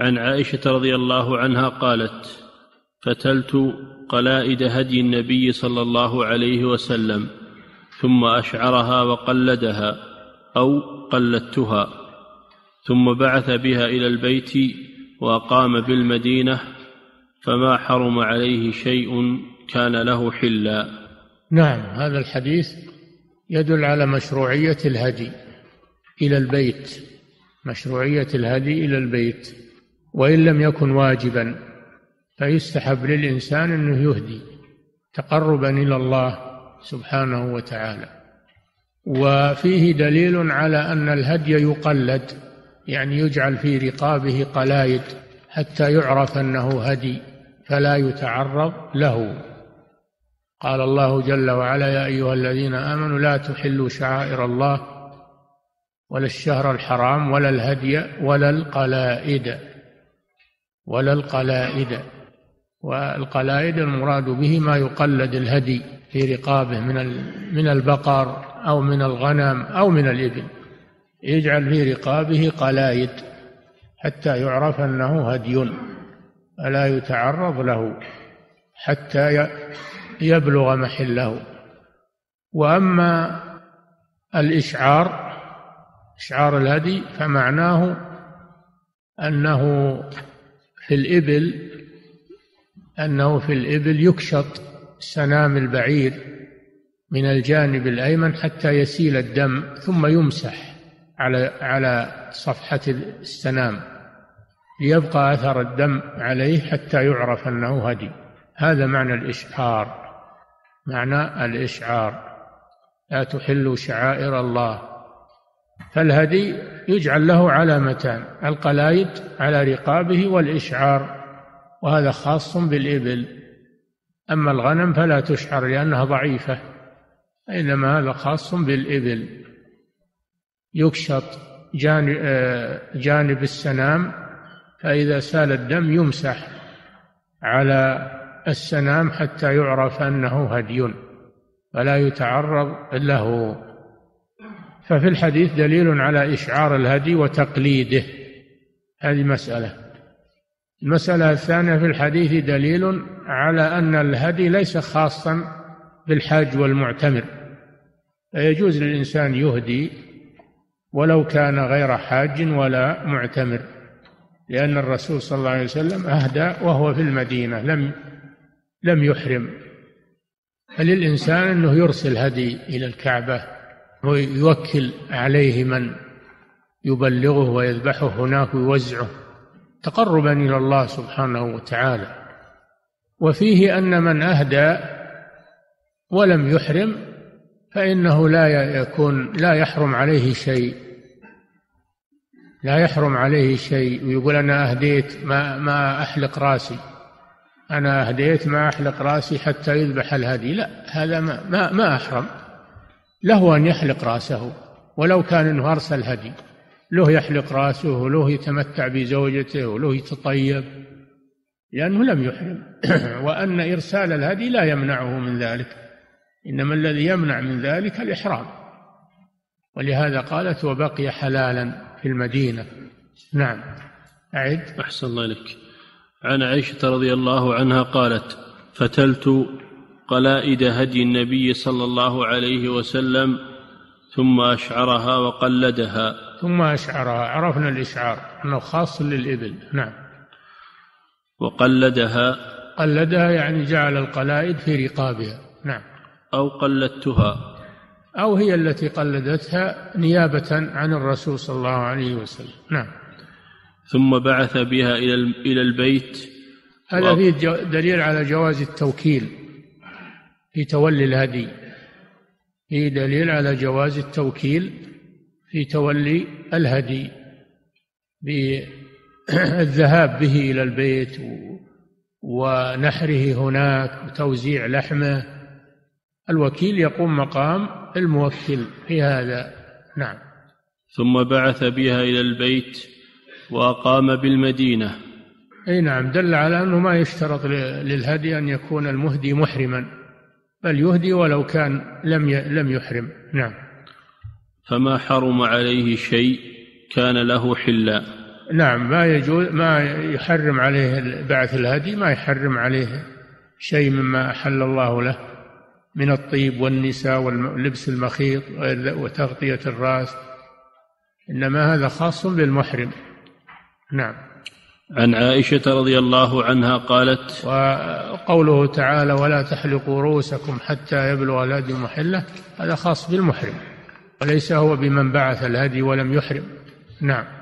عن عائشة رضي الله عنها قالت فتلت قلائد هدي النبي صلى الله عليه وسلم ثم أشعرها وقلدها أو قلدتها ثم بعث بها إلى البيت وأقام بالمدينة فما حرم عليه شيء كان له حلا. نعم هذا الحديث يدل على مشروعية الهدي إلى البيت مشروعية الهدي إلى البيت. وإن لم يكن واجبا فيستحب للإنسان أنه يهدي تقربا إلى الله سبحانه وتعالى. وفيه دليل على أن الهدي يقلد يعني يجعل في رقابه قلايد حتى يعرف أنه هدي فلا يتعرض له. قال الله جل وعلا يا أيها الذين آمنوا لا تحلوا شعائر الله ولا الشهر الحرام ولا الهدي ولا القلائد. ولا القلائد. والقلائد المراد به ما يقلد الهدي في رقابه من من البقر أو من الغنم أو من الإبل. يجعل في رقابه قلايد حتى يعرف أنه هدي فلا يتعرض له حتى يبلغ محله. وأما الإشعار إشعار الهدي فمعناه أنه في الإبل أنه في الإبل يكشط سنام البعير من الجانب الأيمن حتى يسيل الدم ثم يمسح على على صفحة السنام ليبقى أثر الدم عليه حتى يعرف أنه هدي. هذا معنى الإشعار. معنى الإشعار. لا تحلوا شعائر الله. فالهدي يجعل له علامتان القلايد على رقابه والإشعار وهذا خاص بالإبل. أما الغنم فلا تشعر لأنها ضعيفة إنما هذا خاص بالإبل. يكشط جانب, السنام فإذا سال الدم يمسح على السنام حتى يعرف أنه هدي فلا يتعرض له. ففي الحديث دليل على إشعار الهدي وتقليده. هذه مسألة. المسألة الثانية في الحديث دليل على أن الهدي ليس خاصا بالحاج والمعتمر. فيجوز للإنسان يهدي ولو كان غير حاج ولا معتمر لأن الرسول صلى الله عليه وسلم أهدى وهو في المدينة لم لم يحرم. فللإنسان أنه يرسل هدي إلى الكعبة ويوكل عليه من يبلغه ويذبحه هناك ويوزعه تقربا إلى الله سبحانه وتعالى. وفيه أن من أهدى ولم يحرم فإنه لا يكون لا يحرم عليه شيء. لا يحرم عليه شيء. ويقول أنا أهديت ما ما أحلق رأسي. أنا أهديت ما أحلق رأسي حتى يذبح الهدي. لا هذا ما, ما, ما أحرم. له أن يحلق رأسه ولو كان أنه أرسل هدي. له يحلق رأسه وله يتمتع بزوجته وله يتطيب لأنه لم يحرم. وأن إرسال الهدي لا يمنعه من ذلك. إنما الذي يمنع من ذلك الإحرام. ولهذا قالت وبقي حلالا في المدينة. نعم. أعد. أحسن الله لك عن عائشة رضي الله عنها قالت فتلت قلائد هدي النبي صلى الله عليه وسلم ثم أشعرها وقلدها. ثم أشعرها. عرفنا الإشعار أنه خاص للإبل. نعم. وقلدها. قلدها يعني جعل القلائد في رقابها. نعم. أو قلدتها. أو هي التي قلدتها نيابة عن الرسول صلى الله عليه وسلم. نعم. ثم بعث بها إلى إلى البيت. هذا فيه دليل على جواز التوكيل. في تولي الهدي فيه دليل على جواز التوكيل في تولي الهدي بالذهاب به إلى البيت ونحره هناك وتوزيع لحمه. الوكيل يقوم مقام الموكل في هذا. نعم. ثم بعث بها إلى البيت وأقام بالمدينة. أي نعم. دل على أنه ما يشترط للهدي أن يكون المهدي محرما. بل يهدي ولو كان لم لم يحرم. نعم. فما حرم عليه شيء كان له حلا. نعم ما يجوز ما يحرم عليه بعث الهدي ما يحرم عليه شيء مما أحل الله له من الطيب والنساء ولبس المخيط وتغطية الرأس. إنما هذا خاص بالمحرم. نعم. عن عائشة رضي الله عنها قالت وقوله تعالى ولا تحلقوا رؤوسكم حتى يبلغ الهدي محله. هذا خاص بالمحرم وليس هو بمن بعث الهدي ولم يحرم. نعم.